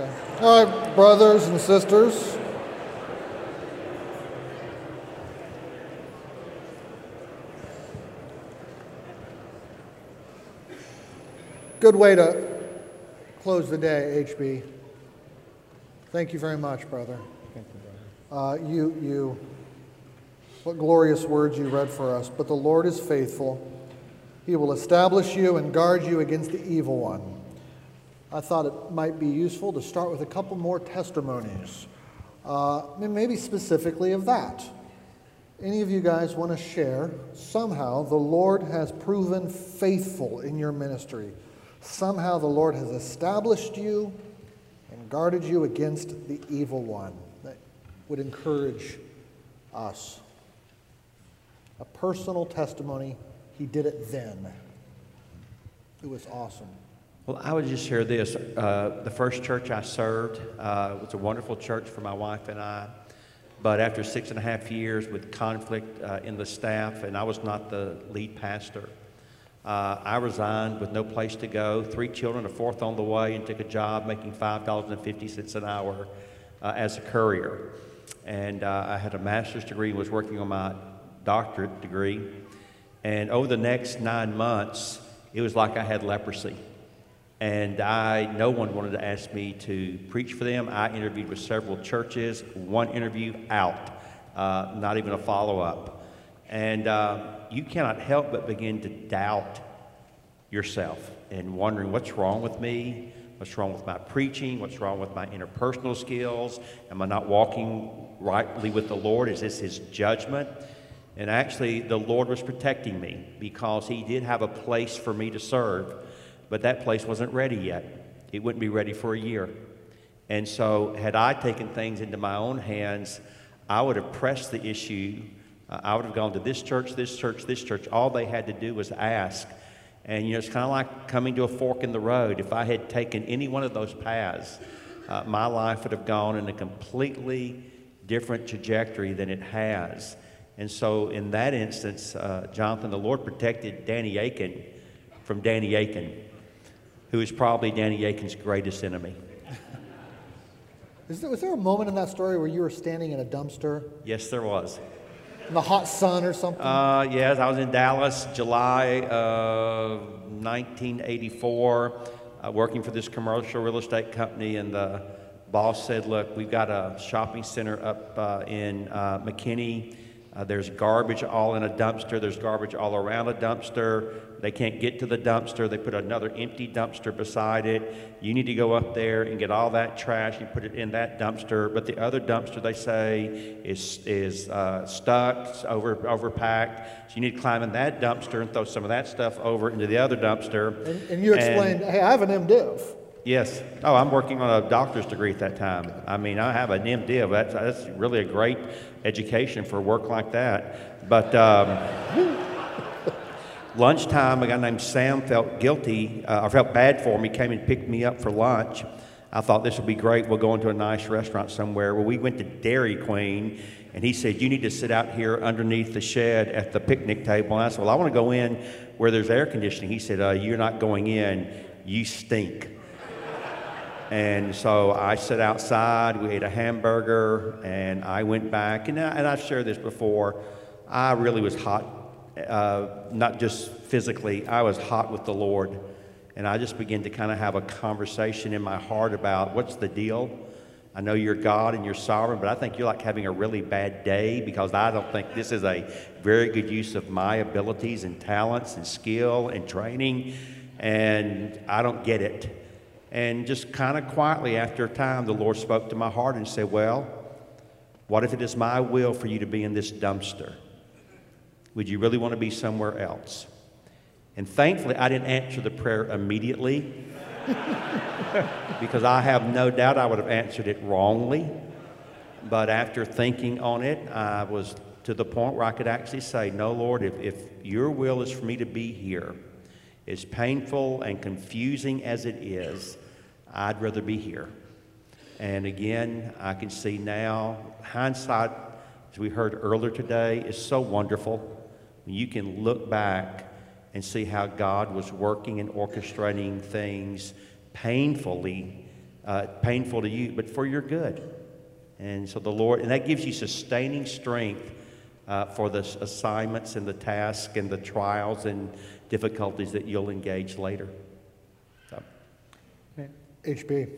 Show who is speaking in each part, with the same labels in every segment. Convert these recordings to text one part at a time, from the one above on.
Speaker 1: Okay. All right, brothers and sisters. Good way to close the day, HB. Thank you very much, brother. Thank you, brother. Uh, you, you, what glorious words you read for us. But the Lord is faithful. He will establish you and guard you against the evil one. I thought it might be useful to start with a couple more testimonies, uh, maybe specifically of that. Any of you guys want to share? Somehow the Lord has proven faithful in your ministry. Somehow the Lord has established you and guarded you against the evil one. That would encourage us. A personal testimony, he did it then. It was awesome.
Speaker 2: Well, I would just share this. Uh, the first church I served uh, was a wonderful church for my wife and I. But after six and a half years with conflict uh, in the staff, and I was not the lead pastor, uh, I resigned with no place to go, three children, a fourth on the way, and took a job making $5.50 an hour uh, as a courier. And uh, I had a master's degree and was working on my doctorate degree. And over the next nine months, it was like I had leprosy. And I, no one wanted to ask me to preach for them. I interviewed with several churches, one interview out, uh, not even a follow up. And uh, you cannot help but begin to doubt yourself and wondering what's wrong with me, what's wrong with my preaching, what's wrong with my interpersonal skills, am I not walking rightly with the Lord? Is this His judgment? And actually, the Lord was protecting me because He did have a place for me to serve, but that place wasn't ready yet. It wouldn't be ready for a year. And so, had I taken things into my own hands, I would have pressed the issue uh, I would have gone to this church, this church, this church. All they had to do was ask. And, you know, it's kind of like coming to a fork in the road. If I had taken any one of those paths, uh, my life would have gone in a completely different trajectory than it has. And so, in that instance, uh, Jonathan, the Lord protected Danny Akin from Danny Akin, who is probably Danny Akin's greatest enemy.
Speaker 1: Is there, was there a moment in that story where you were standing in a dumpster?
Speaker 2: Yes, there was
Speaker 1: in the hot sun or something?
Speaker 2: Uh, yes, I was in Dallas, July of 1984, uh, working for this commercial real estate company, and the boss said, "Look, we've got a shopping center up uh, in uh, McKinney." Uh, there's garbage all in a dumpster. There's garbage all around a dumpster. They can't get to the dumpster. They put another empty dumpster beside it. You need to go up there and get all that trash and put it in that dumpster. But the other dumpster, they say, is, is uh, stuck, over, overpacked. So you need to climb in that dumpster and throw some of that stuff over into the other dumpster.
Speaker 1: And, and you explained, and, hey, I have an MDiv.
Speaker 2: Yes. Oh, I'm working on a doctor's degree at that time. I mean, I have an MDiv. That's, that's really a great education for work like that. But um, lunchtime, a guy named Sam felt guilty, uh, or felt bad for me, came and picked me up for lunch. I thought this would be great. We'll go into a nice restaurant somewhere. Well, we went to Dairy Queen, and he said, You need to sit out here underneath the shed at the picnic table. And I said, Well, I want to go in where there's air conditioning. He said, uh, You're not going in. You stink. And so I sat outside, we ate a hamburger, and I went back. And, I, and I've shared this before. I really was hot, uh, not just physically, I was hot with the Lord. And I just began to kind of have a conversation in my heart about what's the deal? I know you're God and you're sovereign, but I think you're like having a really bad day because I don't think this is a very good use of my abilities and talents and skill and training. And I don't get it. And just kind of quietly after a time, the Lord spoke to my heart and said, Well, what if it is my will for you to be in this dumpster? Would you really want to be somewhere else? And thankfully, I didn't answer the prayer immediately because I have no doubt I would have answered it wrongly. But after thinking on it, I was to the point where I could actually say, No, Lord, if, if your will is for me to be here, as painful and confusing as it is, I'd rather be here. And again, I can see now, hindsight, as we heard earlier today, is so wonderful. You can look back and see how God was working and orchestrating things painfully uh, painful to you, but for your good. And so the Lord, and that gives you sustaining strength uh, for the assignments and the tasks and the trials and difficulties that you'll engage later. So.
Speaker 1: HB.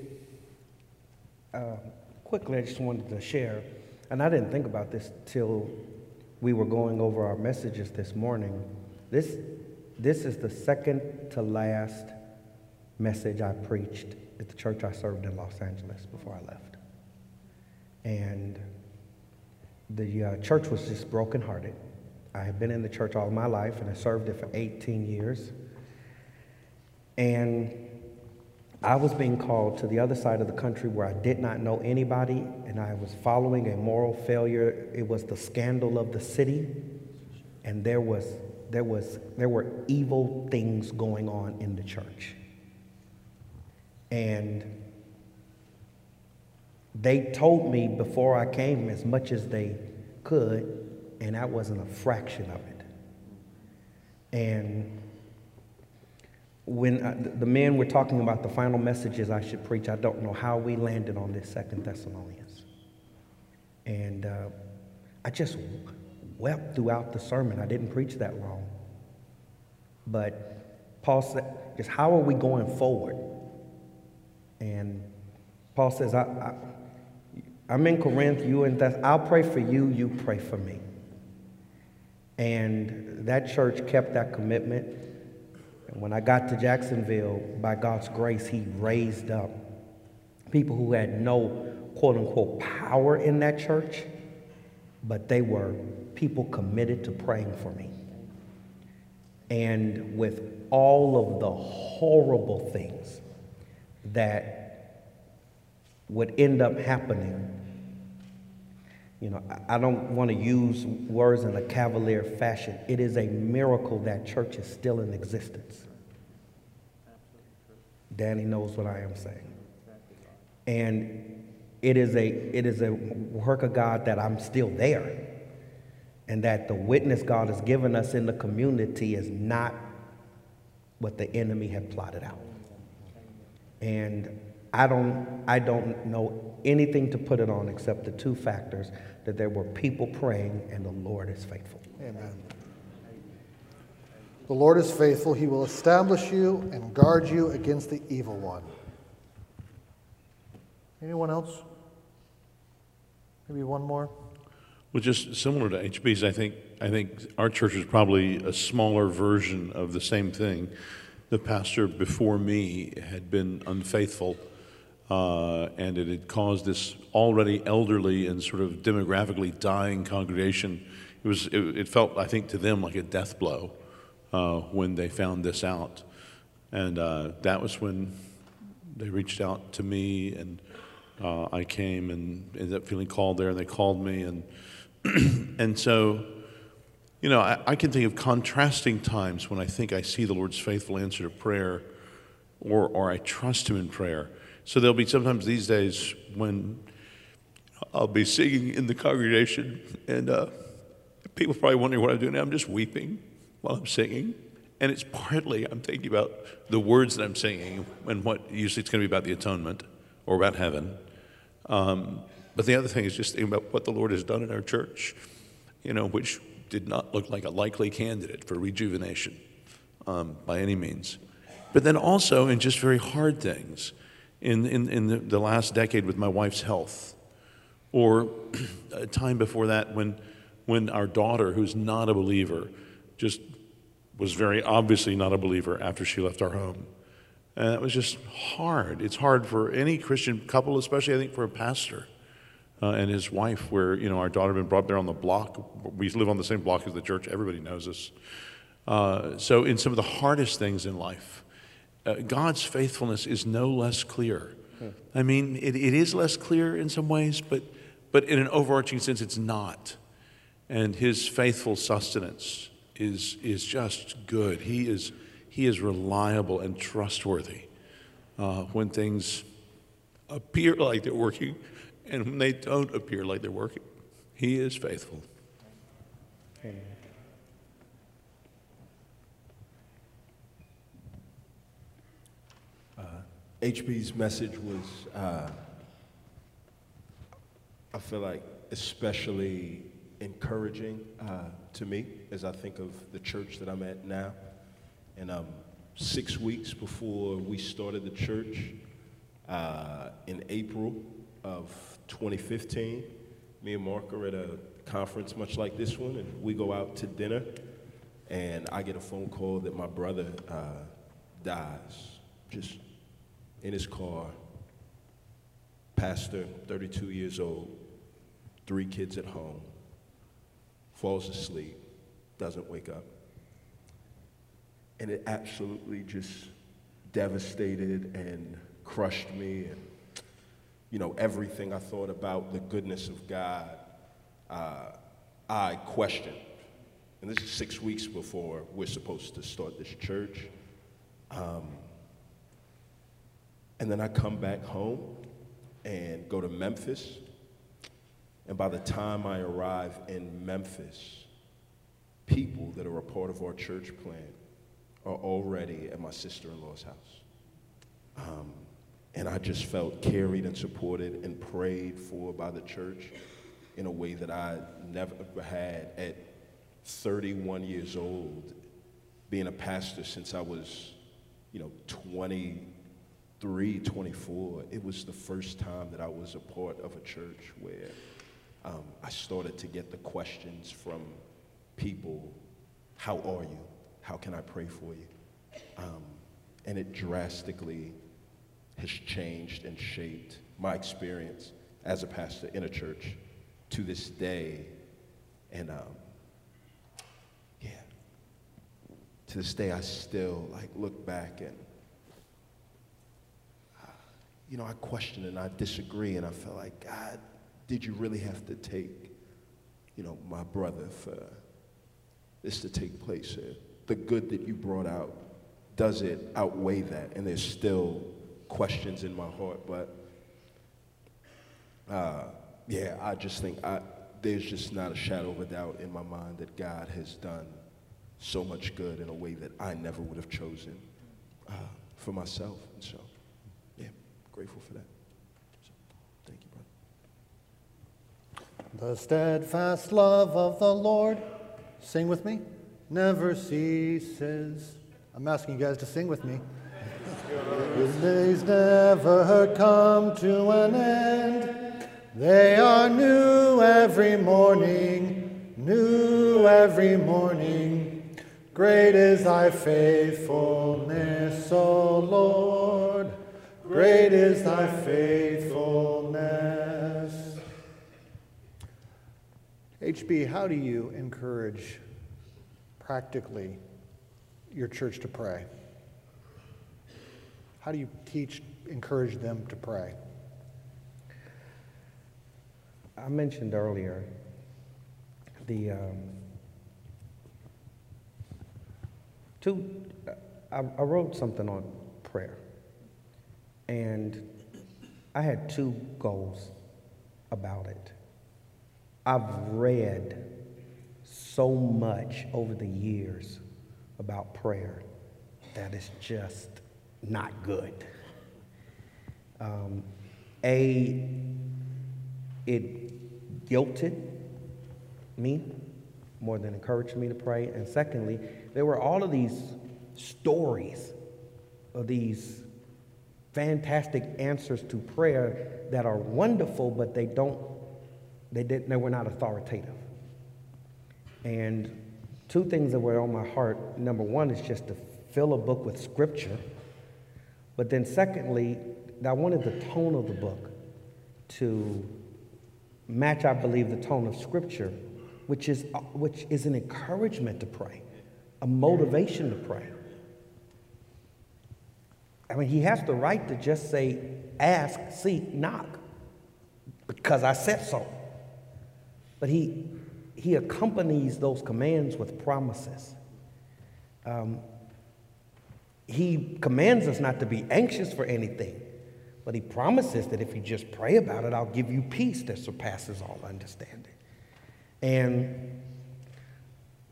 Speaker 3: Uh, quickly, I just wanted to share, and I didn't think about this till we were going over our messages this morning. This, this is the second to last message I preached at the church I served in Los Angeles before I left. And the uh, church was just brokenhearted. I had been in the church all my life and I served it for 18 years. And I was being called to the other side of the country where I did not know anybody and I was following a moral failure. It was the scandal of the city. And there was there was there were evil things going on in the church. And they told me before I came as much as they could, and that wasn't a fraction of it. And when I, the men were talking about the final messages I should preach, I don't know how we landed on this Second Thessalonians. And uh, I just wept throughout the sermon. I didn't preach that long. But Paul said, just how are we going forward? And Paul says, I, I, I'm in Corinth, you and that. I'll pray for you, you pray for me. And that church kept that commitment. And when I got to Jacksonville, by God's grace, He raised up people who had no quote unquote power in that church, but they were people committed to praying for me. And with all of the horrible things that would end up happening, you know, I don't want to use words in a cavalier fashion. It is a miracle that church is still in existence. Danny knows what I am saying. And it is a it is a work of God that I'm still there. And that the witness God has given us in the community is not what the enemy had plotted out. And I don't I don't know anything to put it on except the two factors that there were people praying and the Lord is faithful.
Speaker 1: Amen. The Lord is faithful. He will establish you and guard you against the evil one. Anyone else? Maybe one more?
Speaker 4: Well, just similar to HB's, I think, I think our church is probably a smaller version of the same thing. The pastor before me had been unfaithful, uh, and it had caused this already elderly and sort of demographically dying congregation. It, was, it, it felt, I think, to them like a death blow uh, when they found this out. And uh, that was when they reached out to me, and uh, I came and ended up feeling called there, and they called me. And, and so, you know, I, I, can think of contrasting times when I think I see the Lord's faithful answer to prayer, or, or I trust Him in prayer. So there'll be sometimes these days when I'll be singing in the congregation, and uh, people probably wondering what I'm doing. I'm just weeping while I'm singing. And it's partly I'm thinking about the words that I'm singing and what usually it's going to be about the atonement or about heaven. Um, but the other thing is just thinking about what the Lord has done in our church, you know, which did not look like a likely candidate for rejuvenation um, by any means. But then also in just very hard things, in, in, in the, the last decade with my wife's health, or a time before that when, when our daughter, who's not a believer, just was very obviously not a believer after she left our home. And it was just hard. It's hard for any Christian couple, especially I think for a pastor uh, and his wife, where you know our daughter had been brought there on the block. We live on the same block as the church. Everybody knows us. Uh, so in some of the hardest things in life, uh, God's faithfulness is no less clear. Hmm. I mean, it, it is less clear in some ways, but but in an overarching sense, it's not. And His faithful sustenance is, is just good. He is, he is reliable and trustworthy uh, when things appear like they're working and when they don't appear like they're working. He is faithful. Amen.
Speaker 5: HB's message was, uh, I feel like, especially encouraging uh, to me as I think of the church that I'm at now. And um, six weeks before we started the church, uh, in April of 2015, me and Mark are at a conference much like this one, and we go out to dinner, and I get a phone call that my brother uh, dies just in his car. Pastor, 32 years old, three kids at home, falls asleep, doesn't wake up. And it absolutely just devastated and crushed me. And, you know, everything I thought about the goodness of God, uh, I questioned. And this is six weeks before we're supposed to start this church. Um, and then I come back home and go to Memphis. And by the time I arrive in Memphis, people that are a part of our church plan are already at my sister in law's house. Um, and I just felt carried and supported and prayed for by the church in a way that I never had at 31 years old, being a pastor since I was, you know, 23, 24. It was the first time that I was a part of a church where um, I started to get the questions from people How are you? How can I pray for you? Um, and it drastically has changed and shaped my experience as a pastor in a church to this day. And um, yeah, to this day, I still like look back and you know I question and I disagree, and I feel like God, did you really have to take you know my brother for this to take place? Uh, the good that you brought out, does it outweigh that? And there's still questions in my heart, but uh, yeah, I just think I, there's just not a shadow of a doubt in my mind that God has done so much good in a way that I never would have chosen uh, for myself. And so, grateful for that. So, thank you, brother.
Speaker 1: The steadfast love of the Lord, sing with me, never ceases. I'm asking you guys to sing with me. His days never come to an end. They are new every morning, new every morning. Great is thy faithfulness, O Lord. Great is thy faithfulness. HB, how do you encourage practically your church to pray? How do you teach, encourage them to pray?
Speaker 3: I mentioned earlier the um, two. I, I wrote something on prayer, and I had two goals about it. I've read so much over the years about prayer that is just not good. Um, a, it guilted me more than encouraged me to pray. And secondly, there were all of these stories of these fantastic answers to prayer that are wonderful, but they don't, they didn't, they were not authoritative. And two things that were on my heart. Number one is just to fill a book with scripture. But then secondly, I wanted the tone of the book to match, I believe, the tone of scripture, which is, uh, which is an encouragement to pray, a motivation to pray. I mean, he has the right to just say, ask, seek, knock, because I said so. But he, he accompanies those commands with promises. Um, he commands us not to be anxious for anything, but he promises that if you just pray about it, I'll give you peace that surpasses all understanding. And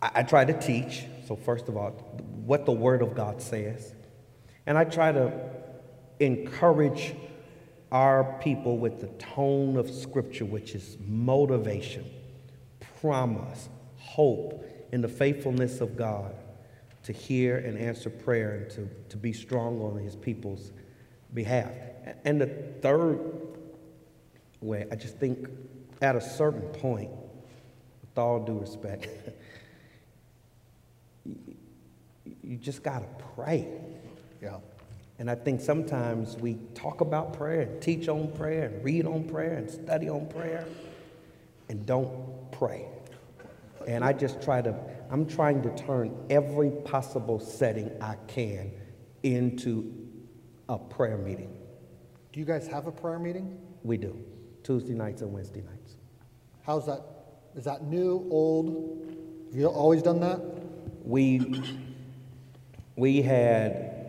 Speaker 3: I, I try to teach, so first of all, what the Word of God says. And I try to encourage our people with the tone of Scripture, which is motivation, promise, hope in the faithfulness of God to hear and answer prayer and to, to be strong on His people's behalf. And the third way, I just think at a certain point, with all due respect, you- you just got to pray.
Speaker 1: Yeah.
Speaker 3: And I think sometimes we talk about prayer and teach on prayer and read on prayer and study on prayer and don't pray. And I just try to, I'm trying to turn every possible setting I can into a prayer meeting.
Speaker 1: Do you guys have a prayer meeting?
Speaker 3: We do, Tuesday nights and Wednesday nights.
Speaker 1: How's that? Is that new, old? Have you always done that?
Speaker 3: We, we had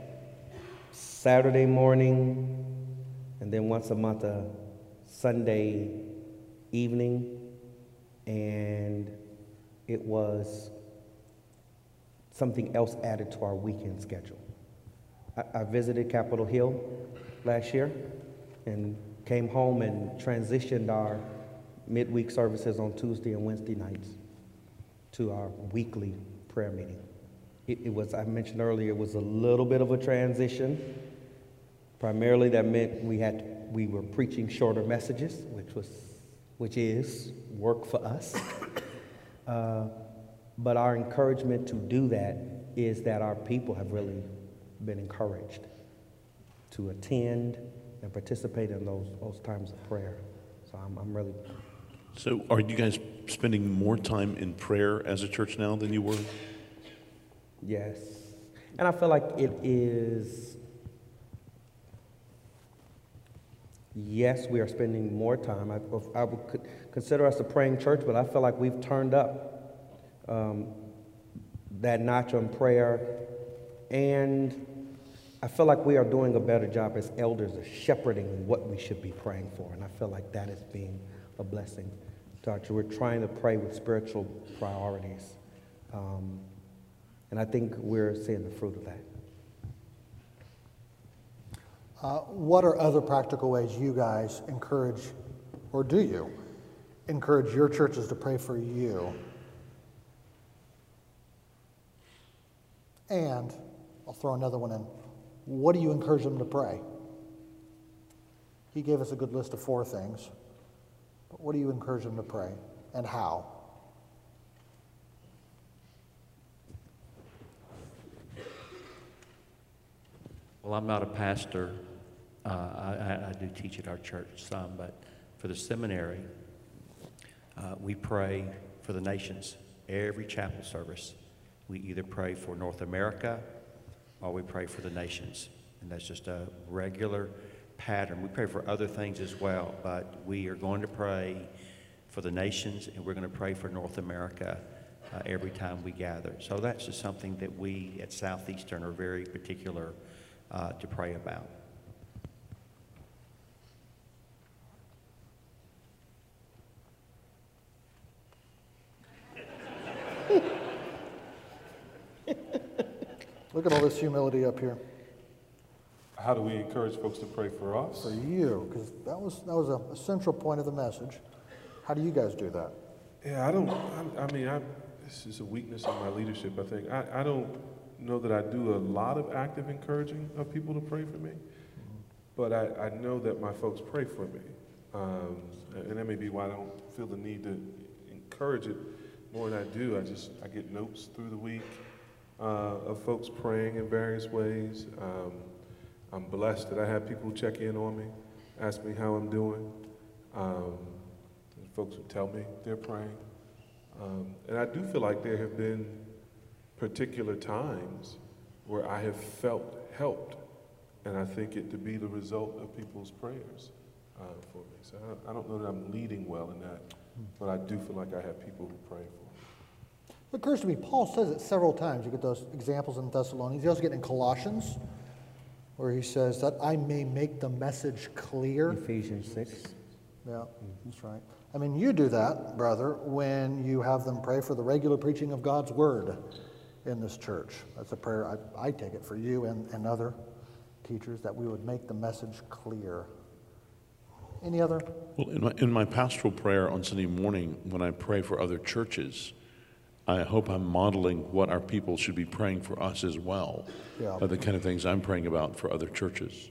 Speaker 3: Saturday morning and then once a month a Sunday evening. And it was something else added to our weekend schedule. I, I visited Capitol Hill last year and came home and transitioned our midweek services on Tuesday and Wednesday nights to our weekly prayer meeting. It, it was, I mentioned earlier, it was a little bit of a transition. Primarily, that meant we had, we were preaching shorter messages, which was, which is work for us. Uh, but our encouragement to do that is that our people have really been encouraged to attend and participate in those, those times of prayer. So I'm, I'm really
Speaker 4: So are you guys spending more time in prayer as a church now than you were?
Speaker 3: Yes. And I feel like it is, yes, we are spending more time. I, I would consider us a praying church, but I feel like we've turned up um, that notch on prayer. And I feel like we are doing a better job as elders of shepherding what we should be praying for. And I feel like that is being a blessing church. We're trying to pray with spiritual priorities. Um, and I think we're seeing the fruit of that.
Speaker 1: Uh, what are other practical ways you guys encourage, or do you encourage your churches to pray for you? And I'll throw another one in. What do you encourage them to pray? He gave us a good list of four things. But what do you encourage them to pray and how?
Speaker 2: Well, I'm not a pastor. Uh, I, I- do teach at our church some, but for the seminary, uh, we pray for the nations. Every chapel service, we either pray for North America or we pray for the nations. And that's just a regular pattern. We pray for other things as well, but we are going to pray for the nations and we're going to pray for North America uh, every time we gather. So that's just something that we at Southeastern are very particular uh, to pray about.
Speaker 1: Look at all this humility up here
Speaker 6: How do we encourage folks to pray for us?
Speaker 1: for you, because that was, that was a, a central point of the message. How do you guys do that?
Speaker 6: Yeah, I don't, I, I mean, I, this is a weakness in my leadership, I think. I, I don't know that I do a lot of active encouraging of people to pray for me, but I, I know that my folks pray for me. Um, and that may be why I don't feel the need to encourage it more than I do. I just, I get notes through the week uh, of folks praying in various ways. Um, I'm blessed that I have people check in on me, ask me how I'm doing. Um, folks who tell me they're praying. Um, and I do feel like there have been particular times where I have felt helped, and I think it to be the result of people's prayers uh, for me. So I, I don't know that I'm leading well in that, but I do feel like I have people who pray for me.
Speaker 1: It occurs to me, Paul says it several times. You get those examples in Thessalonians. You also get it in Colossians, where he says that I may make the message clear.
Speaker 3: Ephesians 6.
Speaker 1: Yeah, that's right. I mean, you do that, brother, when you have them pray for the regular preaching of God's word in this church. That's a prayer I, I take it for you and, and other teachers, that we would make the message clear. Any other?
Speaker 4: Well, in my, in my pastoral prayer on Sunday morning, when I pray for other churches, I hope I'm modeling what our people should be praying for us as well.
Speaker 1: Yeah.
Speaker 4: Are the kind of things I'm praying about for other churches.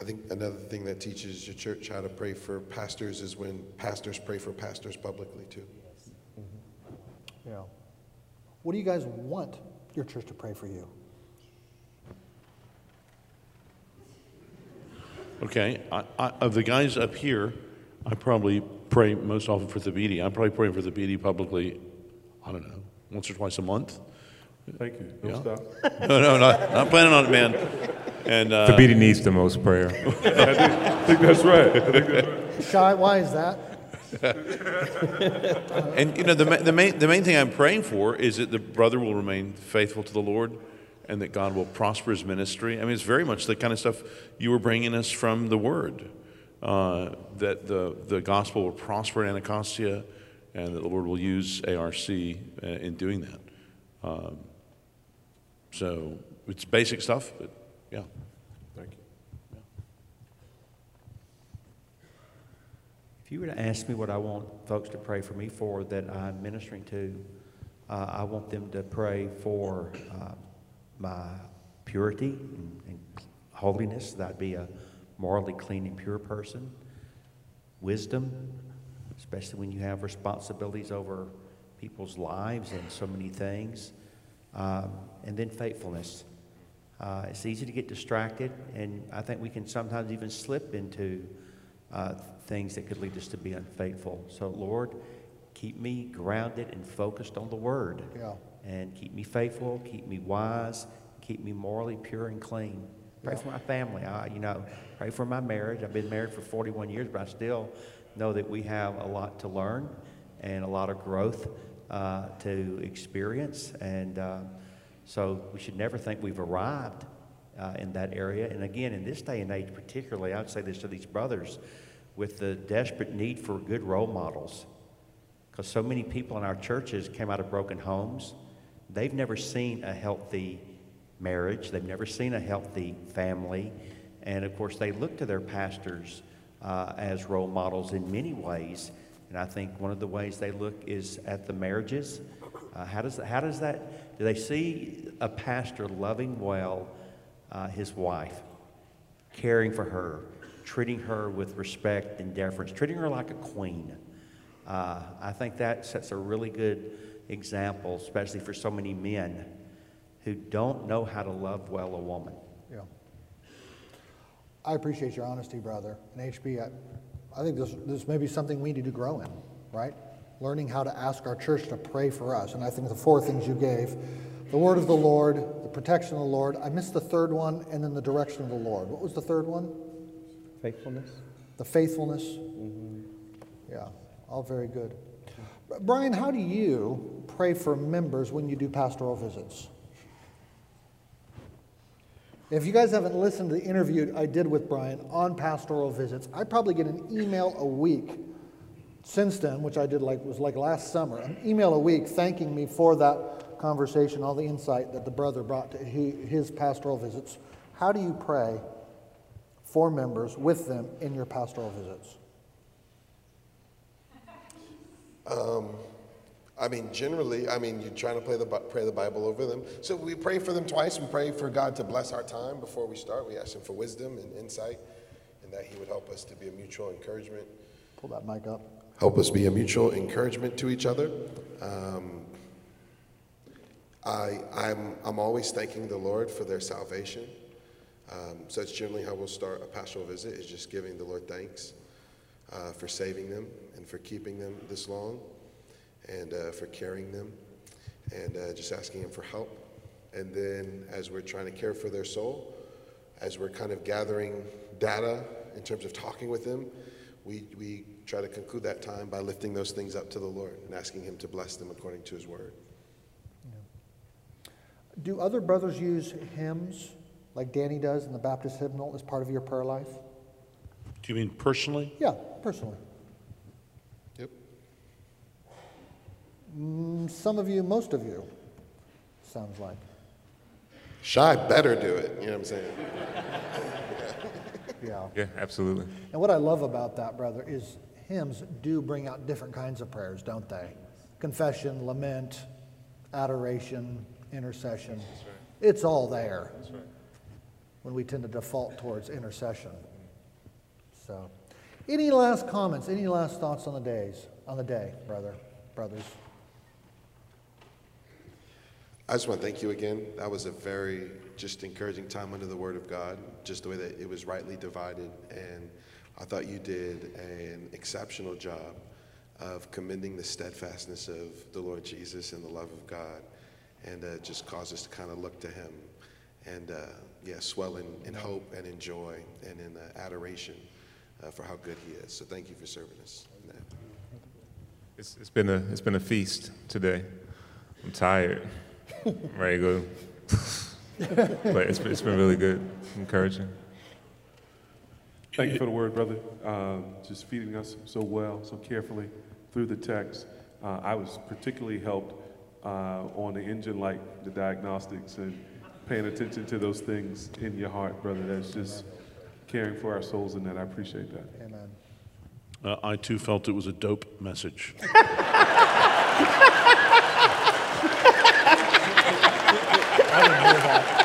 Speaker 7: I think another thing that teaches your church how to pray for pastors is when pastors pray for pastors publicly too.
Speaker 1: Yeah. What do you guys want your church to pray for you?
Speaker 4: Okay, I, I, of the guys up here, I probably pray most often for Thabiti. I'm probably praying for Thabiti publicly, I don't know, once or twice a month.
Speaker 6: Thank you. Don't
Speaker 4: Yeah.
Speaker 6: stop.
Speaker 4: No, no, not, not planning on it, man. And,
Speaker 8: The
Speaker 4: uh,
Speaker 8: beating needs the most prayer.
Speaker 6: I think that's right. I think that's right.
Speaker 1: Shy, why is that?
Speaker 4: and you know, the, the, main, the main thing I'm praying for is that the brother will remain faithful to the Lord and that God will prosper his ministry. I mean, it's very much the kind of stuff you were bringing us from the Word. Uh, that the, the gospel will prosper in Anacostia and that the Lord will use ARC uh, in doing that. Um, so it's basic stuff, but yeah.
Speaker 6: Thank you.
Speaker 2: If you were to ask me what I want folks to pray for me for that I'm ministering to, uh, I want them to pray for uh, my purity and, and holiness, that I'd be a morally clean and pure person, wisdom, especially when you have responsibilities over people's lives and so many things, um, and then faithfulness. Uh, it's easy to get distracted, and I think we can sometimes even slip into uh, things that could lead us to be unfaithful. So, Lord, keep me grounded and focused on the Word.
Speaker 1: Yeah.
Speaker 2: And keep me faithful, keep me wise, keep me morally pure and clean. Pray for my family. I, you know, pray for my marriage. I've been married for 41 years, but I still know that we have a lot to learn and a lot of growth uh, to experience. And uh, so we should never think we've arrived uh, in that area. And again, in this day and age, particularly, I would say this to these brothers with the desperate need for good role models. Because so many people in our churches came out of broken homes. They've never seen a healthy marriage, they've never seen a healthy family. And of course, they look to their pastors uh, as role models in many ways. And I think one of the ways they look is at the marriages. Uh, how, does, how does that, do they see a pastor loving well uh, his wife, caring for her, treating her with respect and deference, treating her like a queen? Uh, I think that sets a really good example, especially for so many men who don't know how to love well a woman.
Speaker 1: Yeah. I appreciate your honesty, brother. And HB, I, I think this, this may be something we need to grow in, right? Learning how to ask our church to pray for us. And I think the four things you gave the word of the Lord, the protection of the Lord. I missed the third one, and then the direction of the Lord. What was the third one?
Speaker 3: Faithfulness?
Speaker 1: The faithfulness? Mm-hmm. Yeah, all very good. Brian, how do you pray for members when you do pastoral visits? If you guys haven't listened to the interview I did with Brian on pastoral visits, I probably get an email a week since then, which I did like was like last summer, an email a week thanking me for that conversation, all the insight that the brother brought to he, his pastoral visits. How do you pray for members with them in your pastoral visits?
Speaker 7: I mean, generally, I mean, you're trying to play the, pray the Bible over them. So we pray for them twice. We pray for God to bless our time before we start. We ask Him for wisdom and insight, and that He would help us to be a mutual encouragement.
Speaker 1: Pull that mic up.
Speaker 7: Help us be a mutual encouragement to each other. Um, I, I'm, I'm always thanking the Lord for their salvation. Um, so it's generally how we'll start a pastoral visit is just giving the Lord thanks uh, for saving them and for keeping them this long and uh, for carrying them and uh, just asking Him for help. And then as we're trying to care for their soul, as we're kind of gathering data in terms of talking with them, we, we try to conclude that time by lifting those things up to the Lord and asking Him to bless them according to His word.
Speaker 1: Do other brothers use hymns like Danny does in the Baptist hymnal as part of your prayer life?
Speaker 4: Do you mean personally?
Speaker 1: Yeah, personally.
Speaker 7: Yep.
Speaker 1: Mm, Some of you, most of you, sounds like.
Speaker 7: Shy better do it. You know what I'm saying?
Speaker 1: Yeah.
Speaker 8: Yeah, absolutely.
Speaker 1: And what I love about that, brother, is hymns do bring out different kinds of prayers, don't they? Confession, lament, adoration, intercession. Right. It's all there. When we tend to default towards intercession. So, any last comments? Any last thoughts on the days, on the day, brother, brothers?
Speaker 7: I just want to thank you again. That was a very just encouraging time under the Word of God, just the way that it was rightly divided. And I thought you did an exceptional job of commending the steadfastness of the Lord Jesus and the love of God, and uh, just caused us to kind of look to Him and, uh, yeah, swell in, in hope and in joy and in uh, adoration uh, for how good He is. So thank you for serving us. in.
Speaker 8: It's, it's been a it's been a feast today. I'm tired, I'm ready to go. but it's, it's been really good, encouraging.
Speaker 6: Thank you for the word, brother. Um, just feeding us so well, so carefully through the text. Uh, I was particularly helped uh, on the engine light, the diagnostics, and paying attention to those things in your heart, brother. That's just caring for our souls in that. I appreciate that.
Speaker 1: Amen.
Speaker 4: Uh, I too felt it was a dope message.
Speaker 1: I didn't hear that.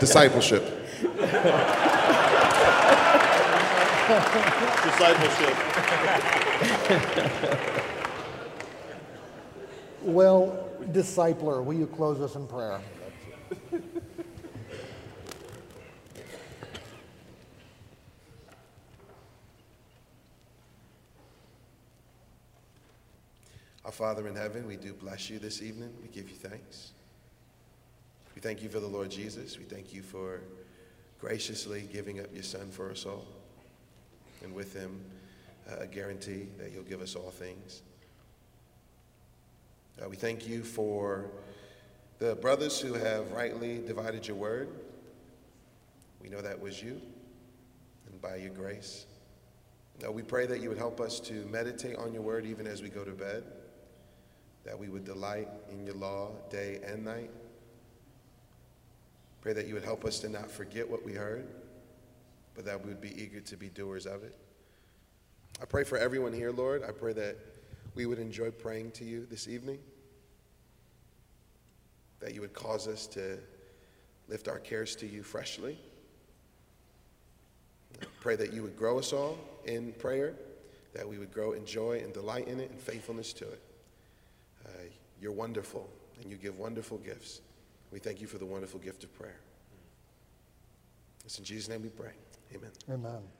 Speaker 7: Discipleship.
Speaker 4: Discipleship.
Speaker 1: Well, discipler, will you close us in prayer?
Speaker 7: Our Father in heaven, we do bless you this evening. We give you thanks. We thank you for the Lord Jesus. We thank you for graciously giving up your Son for us all. And with him, uh, a guarantee that you'll give us all things. Uh, we thank you for the brothers who have rightly divided your word. We know that was you, and by your grace. Now, we pray that you would help us to meditate on your word even as we go to bed, that we would delight in your law day and night. Pray that you would help us to not forget what we heard, but that we would be eager to be doers of it. I pray for everyone here, Lord. I pray that we would enjoy praying to you this evening, that you would cause us to lift our cares to you freshly. I Pray that you would grow us all in prayer, that we would grow in joy and delight in it and faithfulness to it. Uh, you're wonderful, and you give wonderful gifts. We thank you for the wonderful gift of prayer. It's in Jesus' name we pray. Amen.
Speaker 1: Amen.